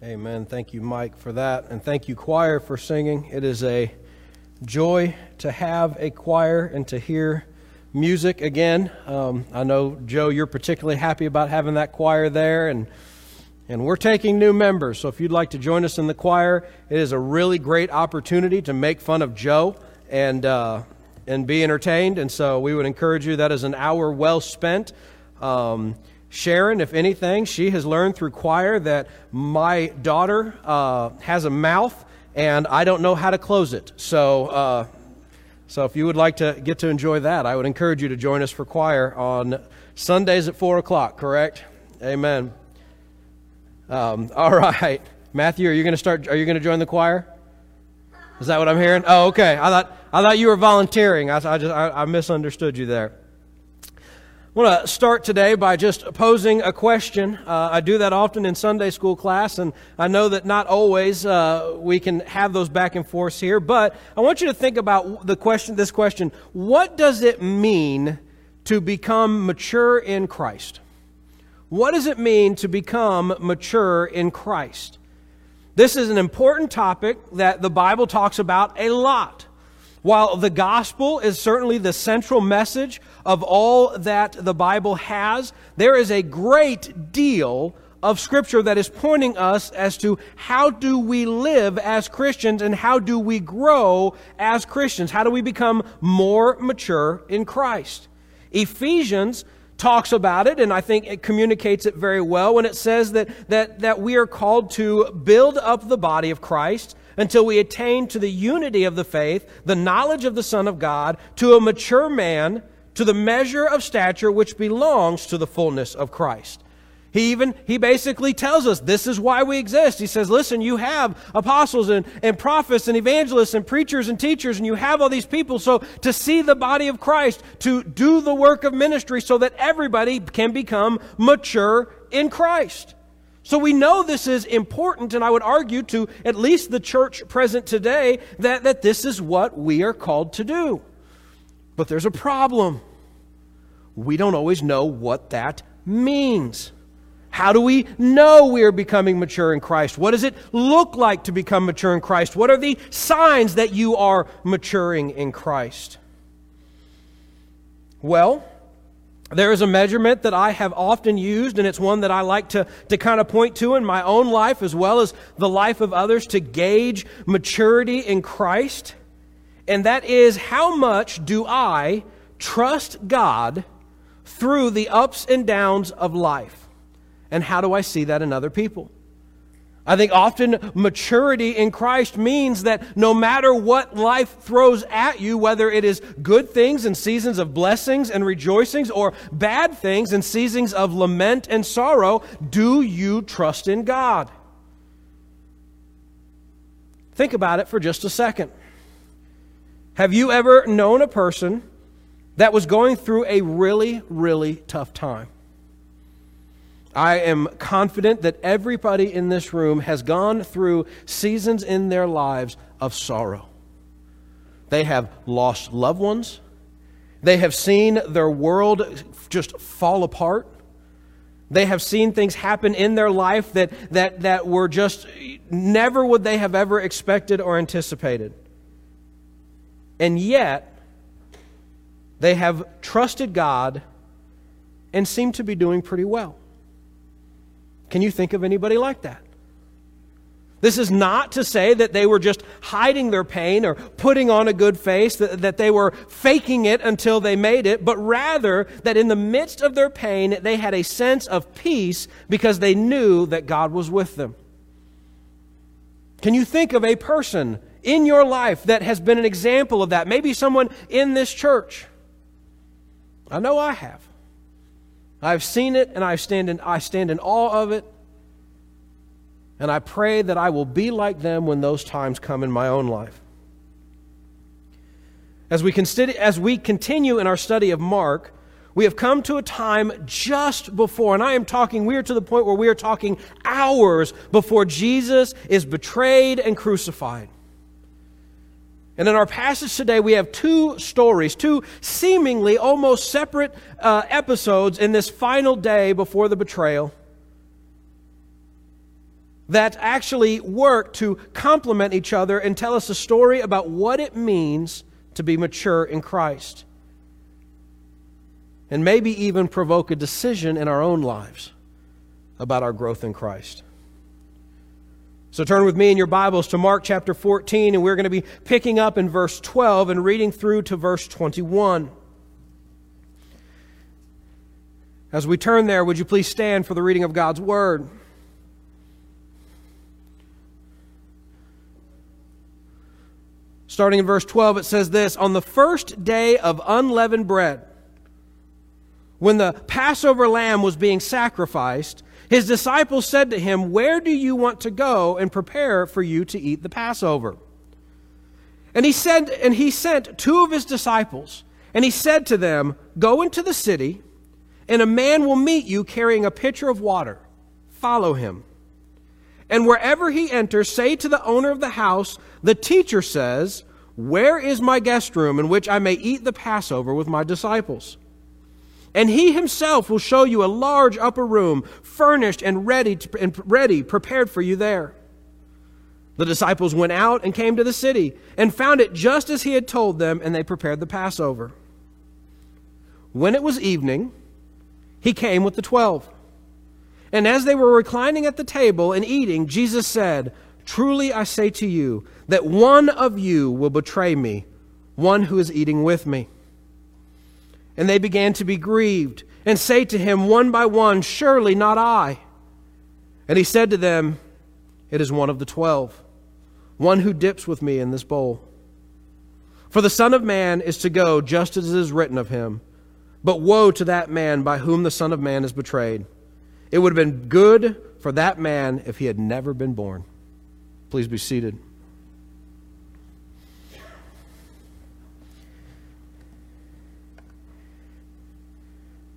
Amen. Thank you, Mike, for that. And thank you, choir, for singing. It is a joy to have a choir and to hear music again. Um, I know, Joe, you're particularly happy about having that choir there. And, and we're taking new members. So if you'd like to join us in the choir, it is a really great opportunity to make fun of Joe and, uh, and be entertained. And so we would encourage you that is an hour well spent. Um, Sharon, if anything, she has learned through choir that my daughter uh, has a mouth and I don't know how to close it. So, uh, so if you would like to get to enjoy that, I would encourage you to join us for choir on Sundays at 4 o'clock, correct? Amen. Um, all right. Matthew, are you going to start? Are you going to join the choir? Is that what I'm hearing? Oh, okay. I thought, I thought you were volunteering. I, I just, I, I misunderstood you there. I want to start today by just posing a question. Uh, I do that often in Sunday school class, and I know that not always uh, we can have those back and forths here, but I want you to think about the question, this question What does it mean to become mature in Christ? What does it mean to become mature in Christ? This is an important topic that the Bible talks about a lot. While the gospel is certainly the central message of all that the Bible has, there is a great deal of scripture that is pointing us as to how do we live as Christians and how do we grow as Christians? How do we become more mature in Christ? Ephesians talks about it, and I think it communicates it very well when it says that, that, that we are called to build up the body of Christ until we attain to the unity of the faith, the knowledge of the Son of God, to a mature man, to the measure of stature which belongs to the fullness of Christ. He even, he basically tells us this is why we exist. He says, listen, you have apostles and, and prophets and evangelists and preachers and teachers, and you have all these people. So to see the body of Christ, to do the work of ministry so that everybody can become mature in Christ. So we know this is important, and I would argue to at least the church present today that, that this is what we are called to do. But there's a problem. We don't always know what that means. How do we know we are becoming mature in Christ? What does it look like to become mature in Christ? What are the signs that you are maturing in Christ? Well, there is a measurement that I have often used, and it's one that I like to, to kind of point to in my own life as well as the life of others to gauge maturity in Christ. And that is how much do I trust God through the ups and downs of life? And how do I see that in other people? I think often maturity in Christ means that no matter what life throws at you, whether it is good things and seasons of blessings and rejoicings or bad things and seasons of lament and sorrow, do you trust in God? Think about it for just a second. Have you ever known a person that was going through a really, really tough time? I am confident that everybody in this room has gone through seasons in their lives of sorrow. They have lost loved ones. They have seen their world just fall apart. They have seen things happen in their life that, that, that were just never would they have ever expected or anticipated. And yet, they have trusted God and seem to be doing pretty well. Can you think of anybody like that? This is not to say that they were just hiding their pain or putting on a good face, that, that, they were faking it until they made it, but rather that in the midst of their pain, they had a sense of peace because they knew that God was with them. Can you think of a person in your life that has been an example of that? Maybe someone in this church. I know I have. I've seen it and I stand in, I stand in awe of it. And I pray that I will be like them when those times come in my own life. As we, consider, as we continue in our study of Mark, we have come to a time just before, and I am talking, we are to the point where we are talking hours before Jesus is betrayed and crucified. And in our passage today, we have two stories, two seemingly almost separate uh, episodes in this final day before the betrayal. that actually work to complement each other and tell us a story about what it means to be mature in Christ. And maybe even provoke a decision in our own lives about our growth in Christ. So turn with me in your Bibles to Mark chapter 14, and we're going to be picking up in verse 12 and reading through to verse 21. As we turn there, would you please stand for the reading of God's Word? Starting in verse 12, it says this On the first day of unleavened bread, when the Passover lamb was being sacrificed, his disciples said to him, Where do you want to go and prepare for you to eat the Passover? And he said, and he sent two of his disciples, and he said to them, Go into the city, and a man will meet you carrying a pitcher of water. Follow him. And wherever he enters, say to the owner of the house, The teacher says, where is my guest room in which I may eat the Passover with my disciples? And he himself will show you a large upper room, furnished and ready, to, and ready, prepared for you there. The disciples went out and came to the city, and found it just as he had told them, and they prepared the Passover. When it was evening, he came with the twelve. And as they were reclining at the table and eating, Jesus said, Truly I say to you, that one of you will betray me, one who is eating with me. And they began to be grieved and say to him one by one, Surely not I. And he said to them, It is one of the twelve, one who dips with me in this bowl. For the Son of Man is to go just as it is written of him. But woe to that man by whom the Son of Man is betrayed. It would have been good for that man if he had never been born. Please be seated.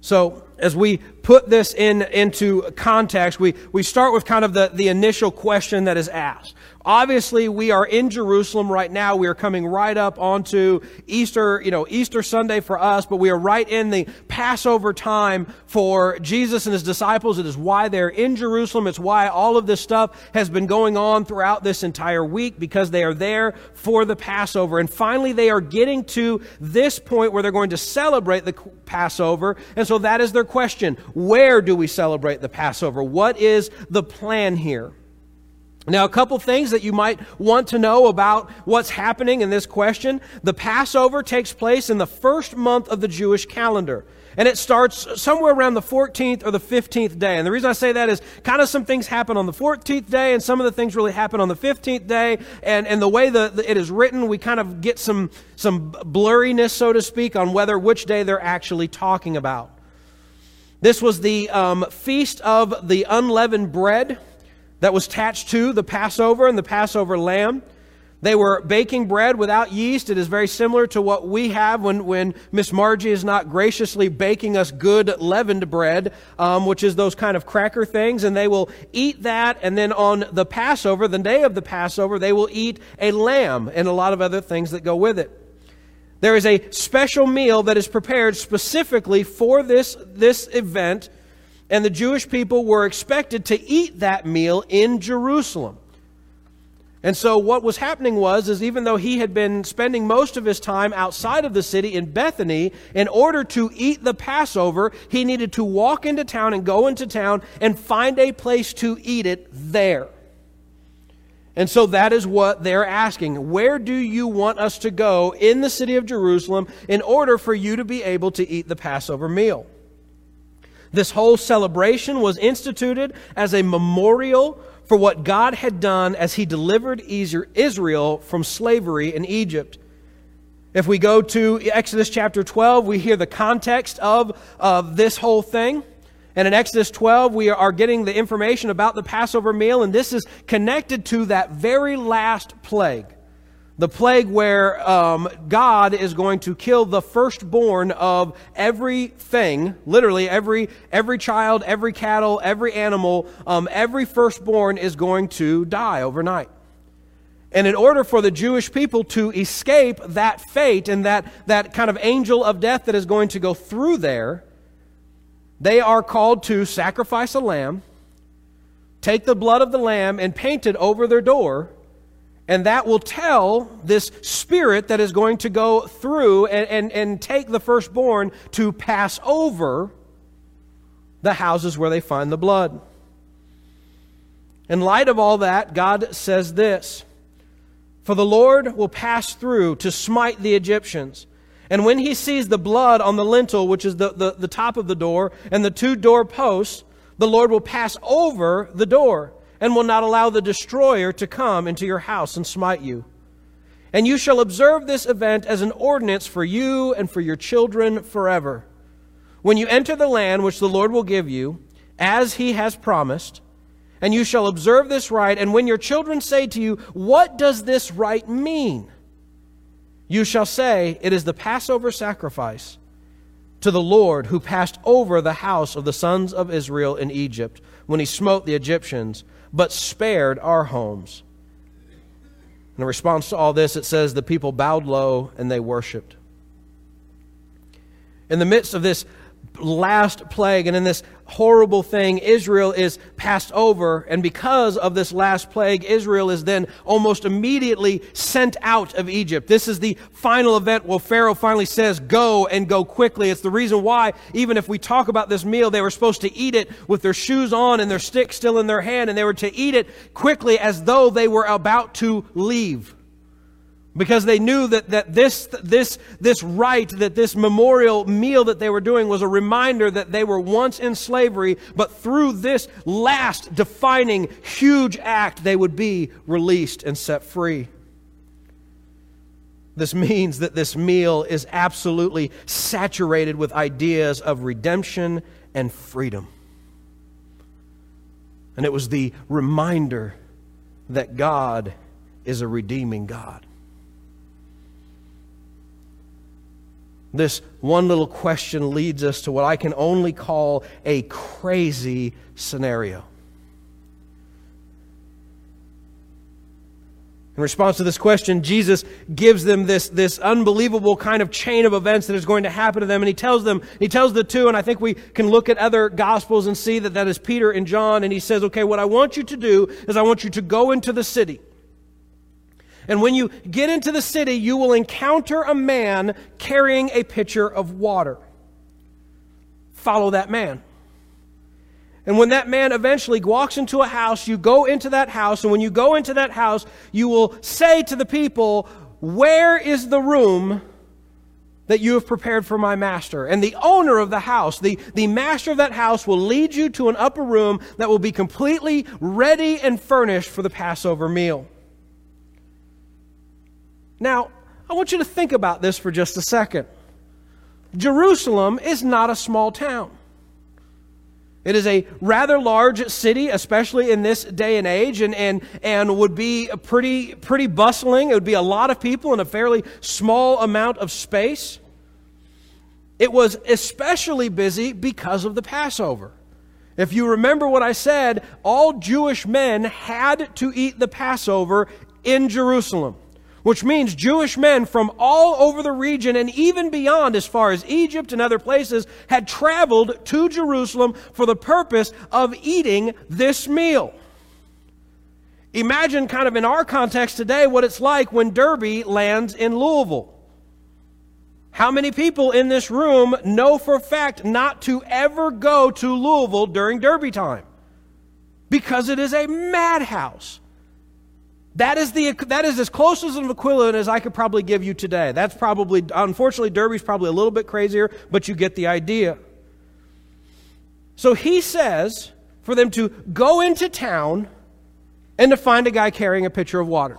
So, as we put this in, into context, we, we start with kind of the, the initial question that is asked. Obviously, we are in Jerusalem right now. We are coming right up onto Easter, you know, Easter Sunday for us, but we are right in the Passover time for Jesus and his disciples. It is why they're in Jerusalem. It's why all of this stuff has been going on throughout this entire week because they are there for the Passover. And finally, they are getting to this point where they're going to celebrate the Passover. And so that is their question. Where do we celebrate the Passover? What is the plan here? Now, a couple things that you might want to know about what's happening in this question. The Passover takes place in the first month of the Jewish calendar. And it starts somewhere around the 14th or the 15th day. And the reason I say that is kind of some things happen on the 14th day, and some of the things really happen on the 15th day. And, and the way that it is written, we kind of get some, some blurriness, so to speak, on whether which day they're actually talking about. This was the um, feast of the unleavened bread that was attached to the Passover and the Passover lamb. They were baking bread without yeast. It is very similar to what we have when, when Miss Margie is not graciously baking us good leavened bread, um, which is those kind of cracker things. And they will eat that. And then on the Passover, the day of the Passover, they will eat a lamb and a lot of other things that go with it. There is a special meal that is prepared specifically for this, this event and the Jewish people were expected to eat that meal in Jerusalem. And so what was happening was is even though he had been spending most of his time outside of the city in Bethany, in order to eat the Passover, he needed to walk into town and go into town and find a place to eat it there. And so that is what they're asking. Where do you want us to go in the city of Jerusalem in order for you to be able to eat the Passover meal? This whole celebration was instituted as a memorial for what God had done as he delivered Israel from slavery in Egypt. If we go to Exodus chapter 12, we hear the context of, of this whole thing. And in Exodus 12, we are getting the information about the Passover meal, and this is connected to that very last plague the plague where um, God is going to kill the firstborn of everything, literally every every child, every cattle, every animal, um, every firstborn is going to die overnight. And in order for the Jewish people to escape that fate and that, that kind of angel of death that is going to go through there, they are called to sacrifice a lamb take the blood of the lamb and paint it over their door. And that will tell this spirit that is going to go through and, and, and take the firstborn to pass over the houses where they find the blood. In light of all that, God says this For the Lord will pass through to smite the Egyptians. And when he sees the blood on the lintel, which is the, the, the top of the door, and the two door posts, the Lord will pass over the door and will not allow the destroyer to come into your house and smite you. And you shall observe this event as an ordinance for you and for your children forever. When you enter the land which the Lord will give you, as he has promised, and you shall observe this rite, and when your children say to you, What does this rite mean? You shall say, It is the Passover sacrifice to the Lord who passed over the house of the sons of Israel in Egypt when he smote the Egyptians but spared our homes. In response to all this, it says the people bowed low and they worshiped. In the midst of this last plague and in this horrible thing, Israel is passed over. And because of this last plague, Israel is then almost immediately sent out of Egypt. This is the final event where Pharaoh finally says, Go and go quickly. It's the reason why, even if we talk about this meal, they were supposed to eat it with their shoes on and their stick still in their hand, and they were to eat it quickly as though they were about to leave because they knew that, that this, this, this rite, that this memorial meal that they were doing was a reminder that they were once in slavery, but through this last defining huge act, they would be released and set free. This means that this meal is absolutely saturated with ideas of redemption and freedom. And it was the reminder that God is a redeeming God. This one little question leads us to what I can only call a crazy scenario. In response to this question, Jesus gives them this, this unbelievable kind of chain of events that is going to happen to them. And he tells them, he tells the two, and I think we can look at other gospels and see that that is Peter and John. And he says, okay, what I want you to do is I want you to go into the city. And when you get into the city, you will encounter a man carrying a pitcher of water. Follow that man. And when that man eventually walks into a house, you go into that house. And when you go into that house, you will say to the people, Where is the room that you have prepared for my master? And the owner of the house, the, the master of that house, will lead you to an upper room that will be completely ready and furnished for the Passover meal. Now, I want you to think about this for just a second. Jerusalem is not a small town. It is a rather large city, especially in this day and age, and, and, and would be pretty, pretty bustling. It would be a lot of people in a fairly small amount of space. It was especially busy because of the Passover. If you remember what I said, all Jewish men had to eat the Passover in Jerusalem which means Jewish men from all over the region and even beyond, as far as Egypt and other places, had traveled to Jerusalem for the purpose of eating this meal. Imagine, kind of in our context today, what it's like when Derby lands in Louisville. How many people in this room know for a fact not to ever go to Louisville during Derby time? Because it is a madhouse. That is, the, that is as close as an equivalent as I could probably give you today. That's probably, unfortunately, Derby's probably a little bit crazier, but you get the idea. So he says for them to go into town and to find a guy carrying a pitcher of water.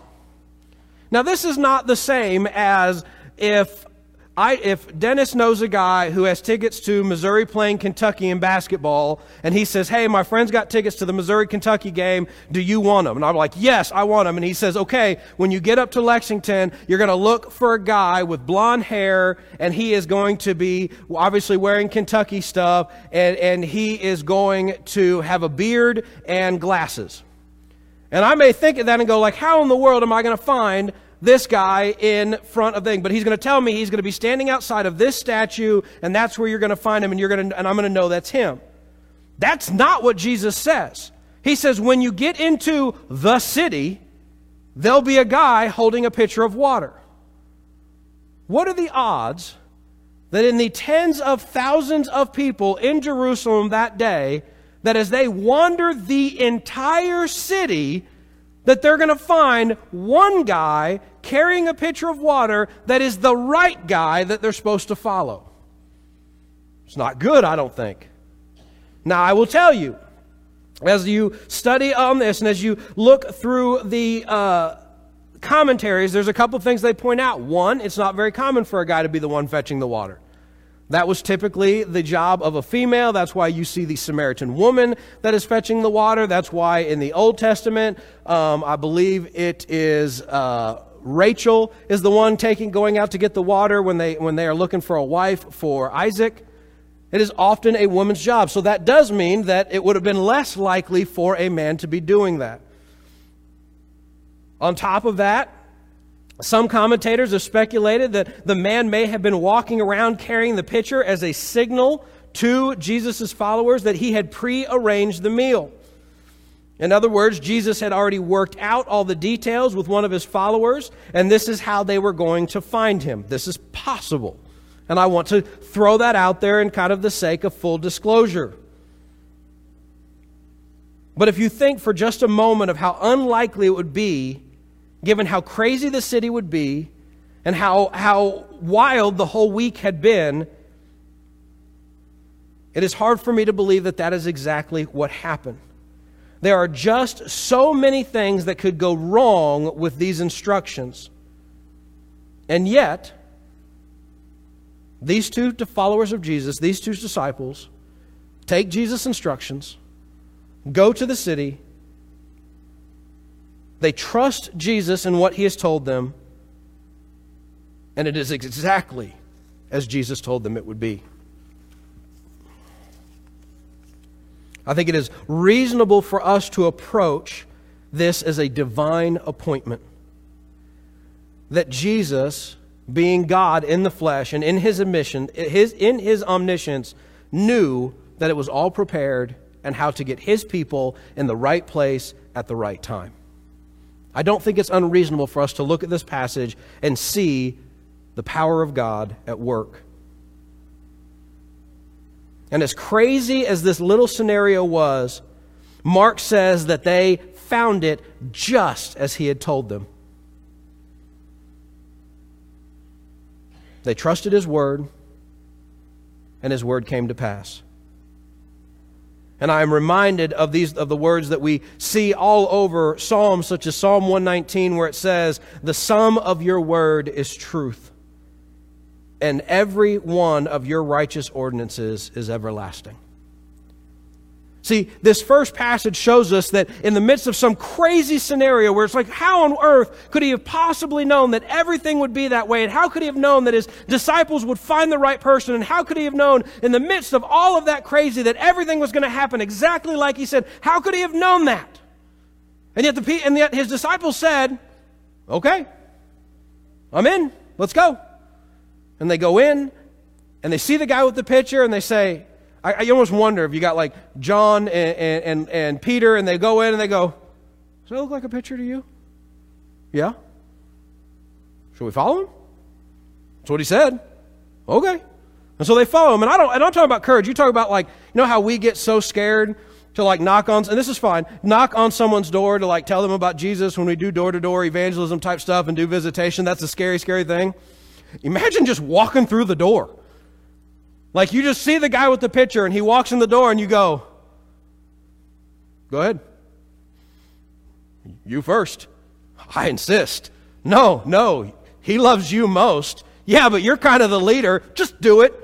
Now, this is not the same as if I, if Dennis knows a guy who has tickets to Missouri playing Kentucky in basketball, and he says, Hey, my friend's got tickets to the Missouri Kentucky game. Do you want them? And I'm like, Yes, I want them. And he says, Okay, when you get up to Lexington, you're going to look for a guy with blonde hair, and he is going to be obviously wearing Kentucky stuff, and, and he is going to have a beard and glasses. And I may think of that and go, like, how in the world am I going to find this guy in front of thing. But he's going to tell me he's going to be standing outside of this statue, and that's where you're going to find him, and you're going to, and I'm going to know that's him. That's not what Jesus says. He says, when you get into the city, there'll be a guy holding a pitcher of water. What are the odds that in the tens of thousands of people in Jerusalem that day, that as they wander the entire city, that they're going to find one guy carrying a pitcher of water that is the right guy that they're supposed to follow. It's not good, I don't think. Now, I will tell you, as you study on this and as you look through the uh, commentaries, there's a couple things they point out. One, it's not very common for a guy to be the one fetching the water. That was typically the job of a female. That's why you see the Samaritan woman that is fetching the water. That's why in the Old Testament, um, I believe it is uh, Rachel is the one taking going out to get the water when they when they are looking for a wife for Isaac. It is often a woman's job. So that does mean that it would have been less likely for a man to be doing that. On top of that, some commentators have speculated that the man may have been walking around carrying the pitcher as a signal to Jesus' followers that he had prearranged the meal. In other words, Jesus had already worked out all the details with one of his followers, and this is how they were going to find him. This is possible. And I want to throw that out there in kind of the sake of full disclosure. But if you think for just a moment of how unlikely it would be given how crazy the city would be and how, how wild the whole week had been, it is hard for me to believe that that is exactly what happened. There are just so many things that could go wrong with these instructions. And yet, these two followers of Jesus, these two disciples, take Jesus' instructions, go to the city, they trust Jesus and what he has told them, and it is exactly as Jesus told them it would be. I think it is reasonable for us to approach this as a divine appointment. That Jesus, being God in the flesh and in his admission, his, in his omniscience, knew that it was all prepared and how to get his people in the right place at the right time. I don't think it's unreasonable for us to look at this passage and see the power of God at work. And as crazy as this little scenario was, Mark says that they found it just as he had told them. They trusted his word, and his word came to pass. And I am reminded of these of the words that we see all over Psalms, such as Psalm 119, where it says, The sum of your word is truth, and every one of your righteous ordinances is everlasting. See, this first passage shows us that in the midst of some crazy scenario where it's like, how on earth could he have possibly known that everything would be that way? And how could he have known that his disciples would find the right person? And how could he have known in the midst of all of that crazy that everything was going to happen exactly like he said? How could he have known that? And yet, the, and yet his disciples said, okay, I'm in, let's go. And they go in and they see the guy with the pitcher and they say, I, I almost wonder if you got like John and, and, and Peter and they go in and they go, Does that look like a picture to you? Yeah. Should we follow him? That's what he said. Okay. And so they follow him. And I don't and I'm talking about courage. You talk about like, you know how we get so scared to like knock on and this is fine, knock on someone's door to like tell them about Jesus when we do door to door evangelism type stuff and do visitation. That's a scary, scary thing. Imagine just walking through the door. Like you just see the guy with the pitcher and he walks in the door and you go, Go ahead. You first. I insist. No, no. He loves you most. Yeah, but you're kind of the leader. Just do it.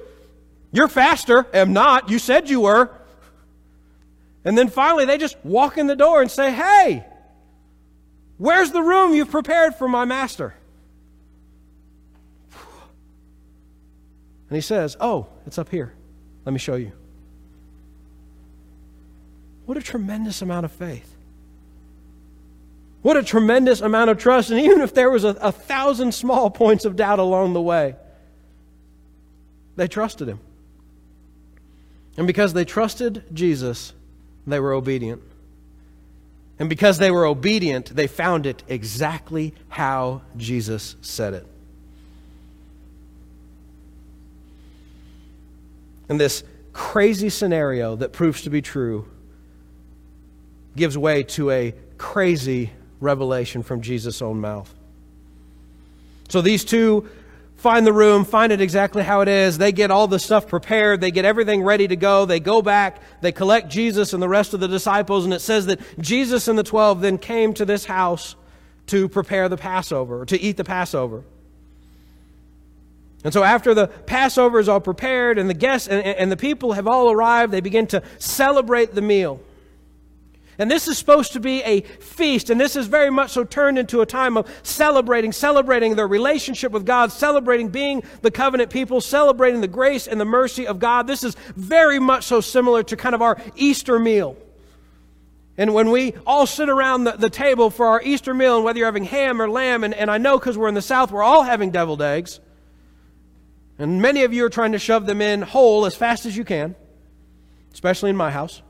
You're faster. Am not. You said you were. And then finally, they just walk in the door and say, Hey, where's the room you've prepared for my master? And he says, Oh, it's up here. Let me show you. What a tremendous amount of faith. What a tremendous amount of trust. And even if there was a, a thousand small points of doubt along the way, they trusted him. And because they trusted Jesus, they were obedient. And because they were obedient, they found it exactly how Jesus said it. And this crazy scenario that proves to be true gives way to a crazy revelation from Jesus' own mouth. So these two find the room, find it exactly how it is. They get all the stuff prepared. They get everything ready to go. They go back. They collect Jesus and the rest of the disciples. And it says that Jesus and the twelve then came to this house to prepare the Passover, to eat the Passover. And so after the Passover is all prepared and the guests and, and the people have all arrived, they begin to celebrate the meal. And this is supposed to be a feast, and this is very much so turned into a time of celebrating, celebrating their relationship with God, celebrating being the covenant people, celebrating the grace and the mercy of God. This is very much so similar to kind of our Easter meal. And when we all sit around the, the table for our Easter meal, and whether you're having ham or lamb, and, and I know because we're in the South, we're all having deviled eggs. And many of you are trying to shove them in whole as fast as you can, especially in my house.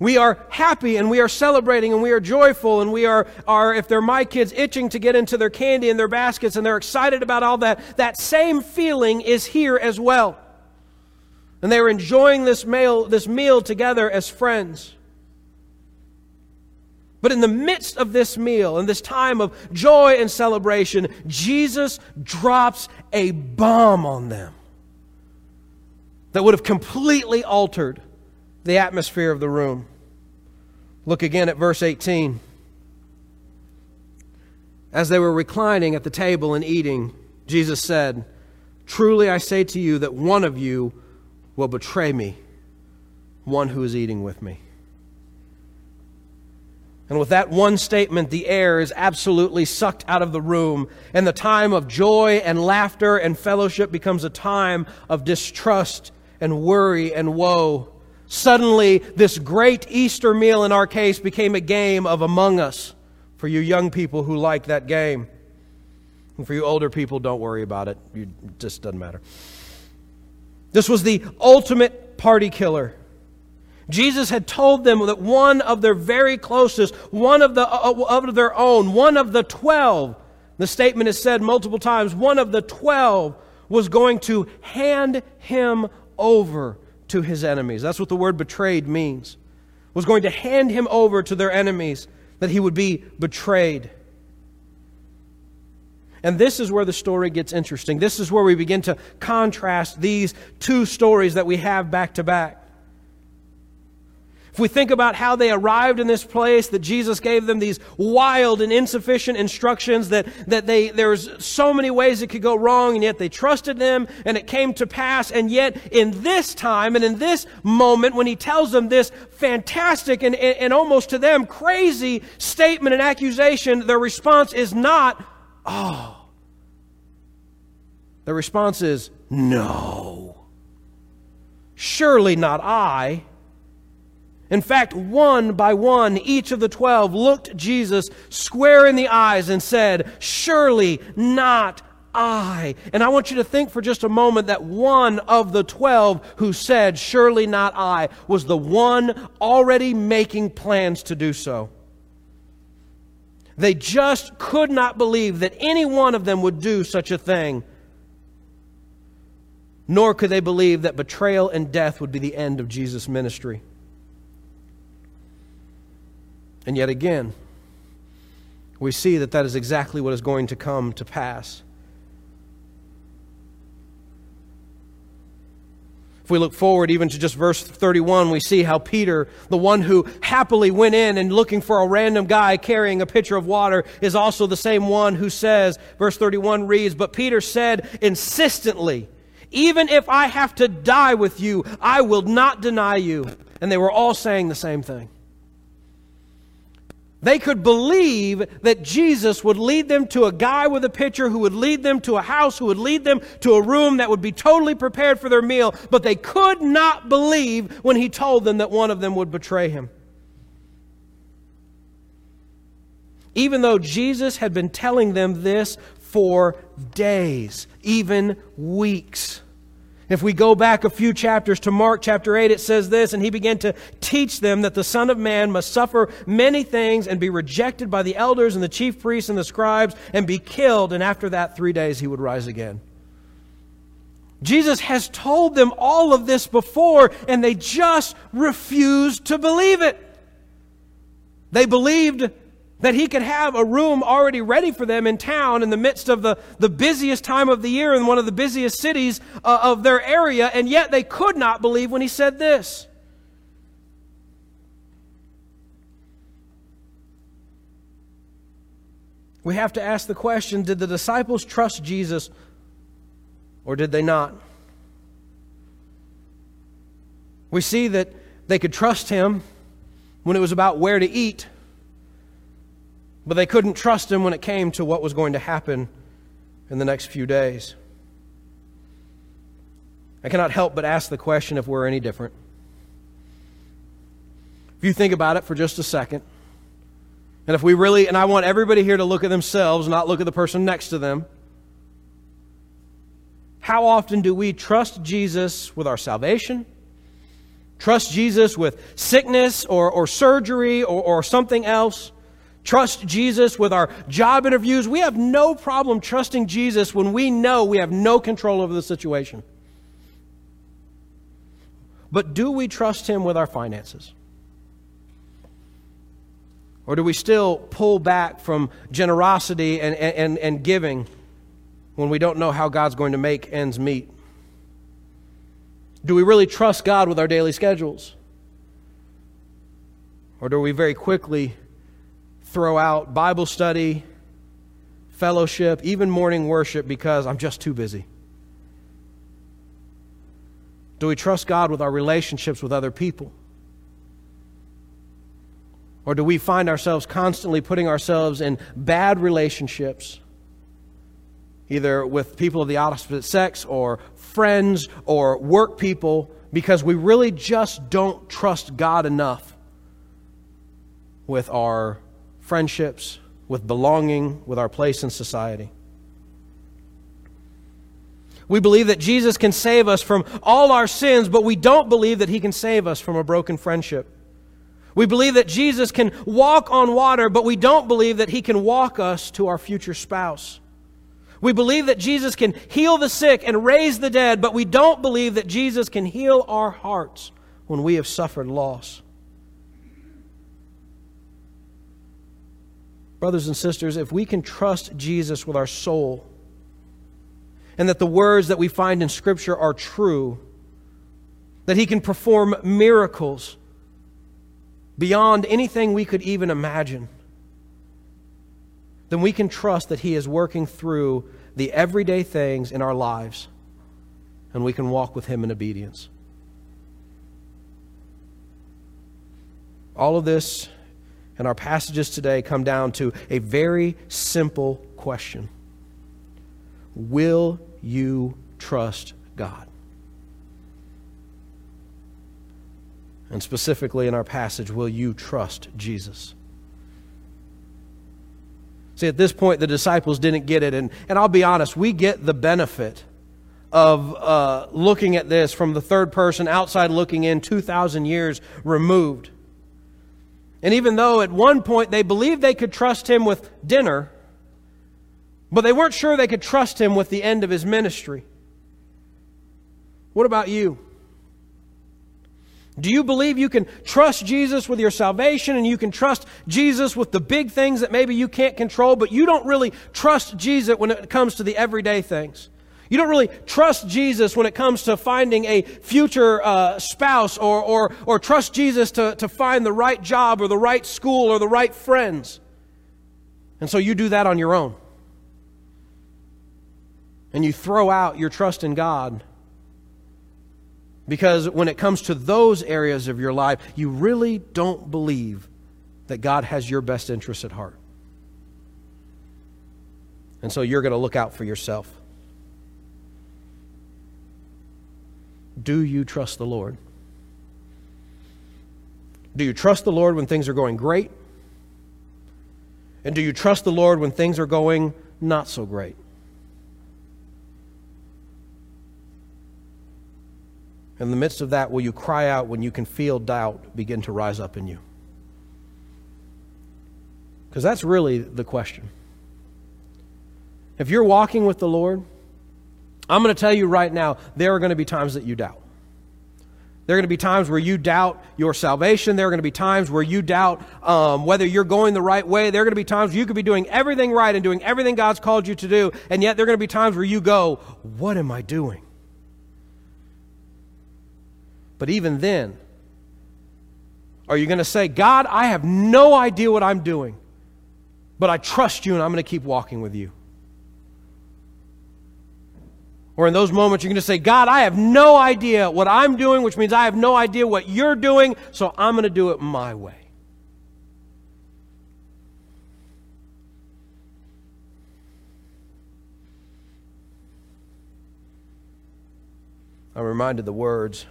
We are happy and we are celebrating and we are joyful and we are, are, if they're my kids, itching to get into their candy and their baskets and they're excited about all that. That same feeling is here as well. And they are enjoying this meal, this meal together as friends. But in the midst of this meal and this time of joy and celebration, Jesus drops a bomb on them that would have completely altered the atmosphere of the room. Look again at verse 18. As they were reclining at the table and eating, Jesus said, Truly I say to you that one of you will betray me, one who is eating with me. And with that one statement, the air is absolutely sucked out of the room, and the time of joy and laughter and fellowship becomes a time of distrust and worry and woe. Suddenly, this great Easter meal in our case became a game of Among Us for you young people who like that game. And for you older people, don't worry about it. it just doesn't matter. This was the ultimate party killer. Jesus had told them that one of their very closest, one of, the, uh, uh of their own, one of the twelve, the statement is said multiple times, one of the twelve was going to hand him over to his enemies. That's what the word betrayed means. Was going to hand him over to their enemies, that he would be betrayed. And this is where the story gets interesting. This is where we begin to contrast these two stories that we have back to back. If we think about how they arrived in this place, that Jesus gave them these wild and insufficient instructions, that, that they, there's so many ways it could go wrong, and yet they trusted them, and it came to pass. And yet, in this time and in this moment, when he tells them this fantastic and, and, and almost to them crazy statement and accusation, their response is not, oh. Their response is, no. Surely not I. In fact, one by one, each of the twelve looked Jesus square in the eyes and said, Surely not I. And I want you to think for just a moment that one of the twelve who said, Surely not I, was the one already making plans to do so. They just could not believe that any one of them would do such a thing. Nor could they believe that betrayal and death would be the end of Jesus' ministry. And yet again, we see that that is exactly what is going to come to pass. If we look forward even to just verse 31, we see how Peter, the one who happily went in and looking for a random guy carrying a pitcher of water, is also the same one who says, verse 31 reads, But Peter said insistently, Even if I have to die with you, I will not deny you. And they were all saying the same thing. They could believe that Jesus would lead them to a guy with a pitcher who would lead them to a house, who would lead them to a room that would be totally prepared for their meal, but they could not believe when he told them that one of them would betray him. Even though Jesus had been telling them this for days, even weeks. If we go back a few chapters to Mark chapter 8, it says this, and he began to teach them that the Son of Man must suffer many things and be rejected by the elders and the chief priests and the scribes and be killed, and after that, three days he would rise again. Jesus has told them all of this before, and they just refused to believe it. They believed that he could have a room already ready for them in town in the midst of the, the busiest time of the year in one of the busiest cities uh, of their area, and yet they could not believe when he said this. We have to ask the question did the disciples trust Jesus or did they not? We see that they could trust him when it was about where to eat but they couldn't trust him when it came to what was going to happen in the next few days. I cannot help but ask the question if we're any different. If you think about it for just a second, and if we really, and I want everybody here to look at themselves, not look at the person next to them. How often do we trust Jesus with our salvation? Trust Jesus with sickness or, or surgery or, or something else? Trust Jesus with our job interviews. We have no problem trusting Jesus when we know we have no control over the situation. But do we trust Him with our finances? Or do we still pull back from generosity and, and, and giving when we don't know how God's going to make ends meet? Do we really trust God with our daily schedules? Or do we very quickly throw out Bible study, fellowship, even morning worship because I'm just too busy? Do we trust God with our relationships with other people? Or do we find ourselves constantly putting ourselves in bad relationships, either with people of the opposite sex or friends or work people, because we really just don't trust God enough with our friendships, with belonging, with our place in society. We believe that Jesus can save us from all our sins, but we don't believe that he can save us from a broken friendship. We believe that Jesus can walk on water, but we don't believe that he can walk us to our future spouse. We believe that Jesus can heal the sick and raise the dead, but we don't believe that Jesus can heal our hearts when we have suffered loss. Brothers and sisters, if we can trust Jesus with our soul, and that the words that we find in Scripture are true, that He can perform miracles beyond anything we could even imagine, then we can trust that He is working through the everyday things in our lives, and we can walk with Him in obedience. All of this and our passages today come down to a very simple question Will you trust God? And specifically in our passage, will you trust Jesus? See, at this point, the disciples didn't get it. And, and I'll be honest, we get the benefit of uh, looking at this from the third person, outside looking in, 2,000 years removed. And even though at one point they believed they could trust him with dinner, but they weren't sure they could trust him with the end of his ministry. What about you? Do you believe you can trust Jesus with your salvation and you can trust Jesus with the big things that maybe you can't control, but you don't really trust Jesus when it comes to the everyday things? You don't really trust Jesus when it comes to finding a future uh, spouse or, or, or trust Jesus to, to find the right job or the right school or the right friends. And so you do that on your own. And you throw out your trust in God. Because when it comes to those areas of your life, you really don't believe that God has your best interests at heart. And so you're going to look out for yourself. Do you trust the Lord? Do you trust the Lord when things are going great? And do you trust the Lord when things are going not so great? In the midst of that, will you cry out when you can feel doubt begin to rise up in you? Because that's really the question. If you're walking with the Lord, I'm going to tell you right now, there are going to be times that you doubt. There are going to be times where you doubt your salvation. There are going to be times where you doubt um, whether you're going the right way. There are going to be times you could be doing everything right and doing everything God's called you to do, and yet there are going to be times where you go, What am I doing? But even then, are you going to say, God, I have no idea what I'm doing, but I trust you and I'm going to keep walking with you? Or in those moments, you're going to say, God, I have no idea what I'm doing, which means I have no idea what you're doing, so I'm going to do it my way. I'm reminded the words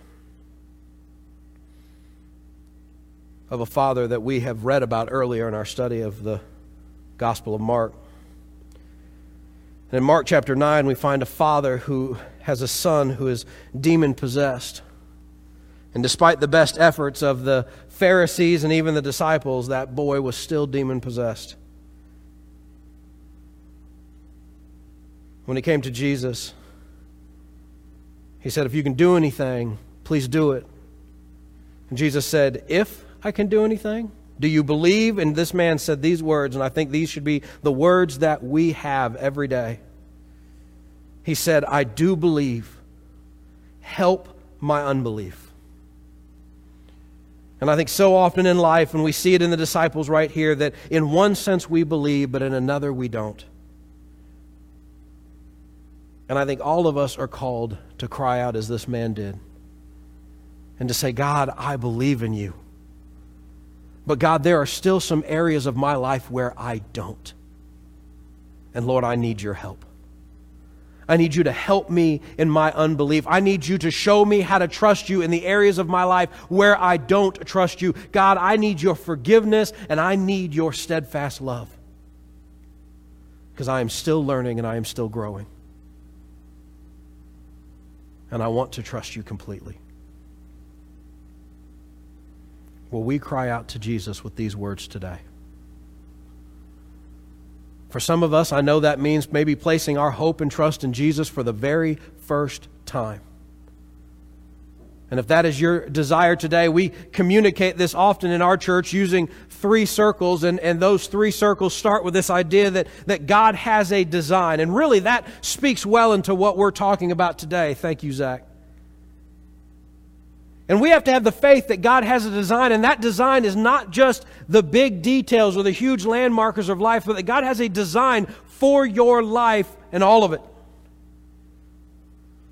of a father that we have read about earlier in our study of the Gospel of Mark. And in Mark chapter 9, we find a father who has a son who is demon possessed. And despite the best efforts of the Pharisees and even the disciples, that boy was still demon possessed. When he came to Jesus, he said, If you can do anything, please do it. And Jesus said, If I can do anything, do you believe? And this man said these words, and I think these should be the words that we have every day. He said, I do believe. Help my unbelief. And I think so often in life, and we see it in the disciples right here, that in one sense we believe, but in another we don't. And I think all of us are called to cry out as this man did and to say, God, I believe in you. But God, there are still some areas of my life where I don't. And Lord, I need your help. I need you to help me in my unbelief. I need you to show me how to trust you in the areas of my life where I don't trust you. God, I need your forgiveness and I need your steadfast love. Because I am still learning and I am still growing. And I want to trust you completely. Will we cry out to Jesus with these words today? For some of us, I know that means maybe placing our hope and trust in Jesus for the very first time. And if that is your desire today, we communicate this often in our church using three circles, and, and those three circles start with this idea that, that God has a design. And really, that speaks well into what we're talking about today. Thank you, Zach. And we have to have the faith that God has a design, and that design is not just the big details or the huge landmarkers of life, but that God has a design for your life and all of it.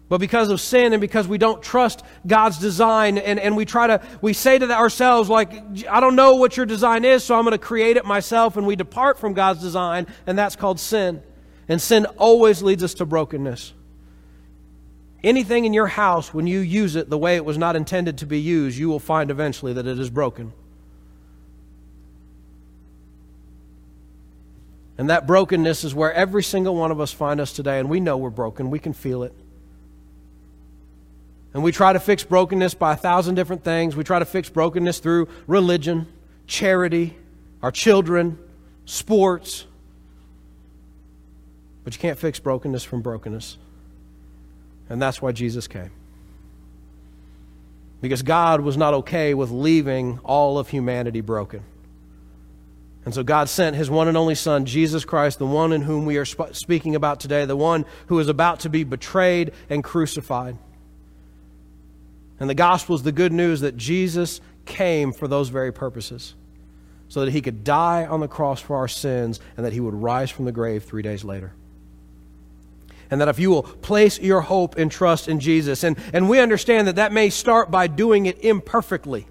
But because of sin and because we don't trust God's design and, and we try to, we say to ourselves, like, I don't know what your design is, so I'm going to create it myself, and we depart from God's design, and that's called sin. And sin always leads us to brokenness. Anything in your house, when you use it the way it was not intended to be used, you will find eventually that it is broken. And that brokenness is where every single one of us find us today, and we know we're broken. We can feel it. And we try to fix brokenness by a thousand different things. We try to fix brokenness through religion, charity, our children, sports. But you can't fix brokenness from brokenness. And that's why Jesus came. Because God was not okay with leaving all of humanity broken. And so God sent his one and only Son, Jesus Christ, the one in whom we are sp- speaking about today, the one who is about to be betrayed and crucified. And the gospel is the good news that Jesus came for those very purposes so that he could die on the cross for our sins and that he would rise from the grave three days later and that if you will place your hope and trust in Jesus, and, and we understand that that may start by doing it imperfectly,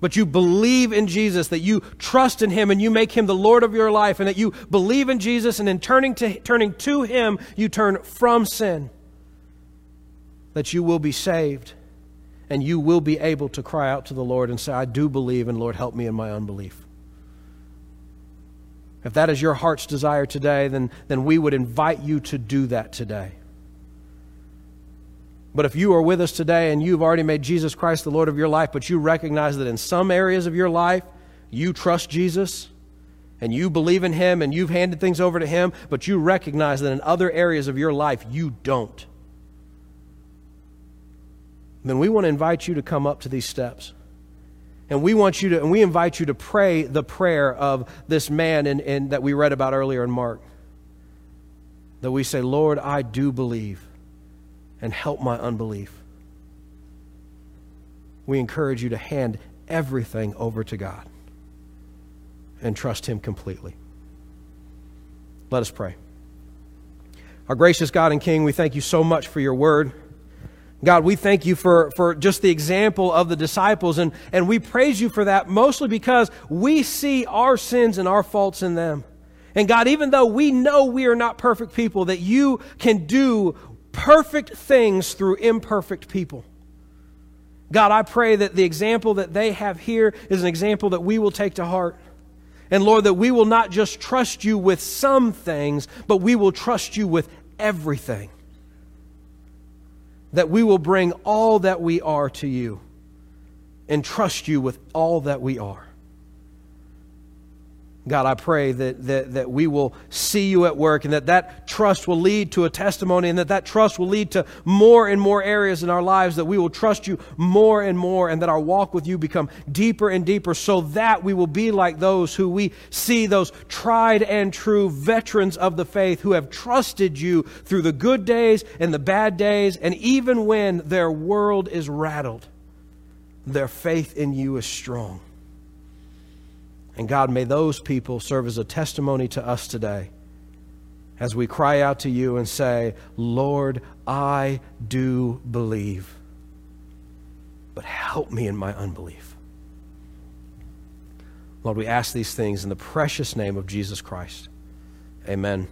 but you believe in Jesus, that you trust in Him and you make Him the Lord of your life, and that you believe in Jesus, and in turning to, turning to Him, you turn from sin, that you will be saved, and you will be able to cry out to the Lord and say, I do believe, and Lord, help me in my unbelief. If that is your heart's desire today, then, then we would invite you to do that today. But if you are with us today and you've already made Jesus Christ the Lord of your life, but you recognize that in some areas of your life you trust Jesus and you believe in Him and you've handed things over to Him, but you recognize that in other areas of your life you don't, then we want to invite you to come up to these steps. And we want you to, and we invite you to pray the prayer of this man in, in, that we read about earlier in Mark. That we say, Lord, I do believe, and help my unbelief. We encourage you to hand everything over to God and trust Him completely. Let us pray. Our gracious God and King, we thank you so much for your word. God, we thank you for, for just the example of the disciples, and, and we praise you for that mostly because we see our sins and our faults in them. And God, even though we know we are not perfect people, that you can do perfect things through imperfect people. God, I pray that the example that they have here is an example that we will take to heart. And Lord, that we will not just trust you with some things, but we will trust you with everything. That we will bring all that we are to you and trust you with all that we are. God, I pray that, that, that we will see you at work and that that trust will lead to a testimony and that that trust will lead to more and more areas in our lives, that we will trust you more and more and that our walk with you become deeper and deeper so that we will be like those who we see, those tried and true veterans of the faith who have trusted you through the good days and the bad days and even when their world is rattled, their faith in you is strong. And God, may those people serve as a testimony to us today as we cry out to you and say, Lord, I do believe, but help me in my unbelief. Lord, we ask these things in the precious name of Jesus Christ. Amen.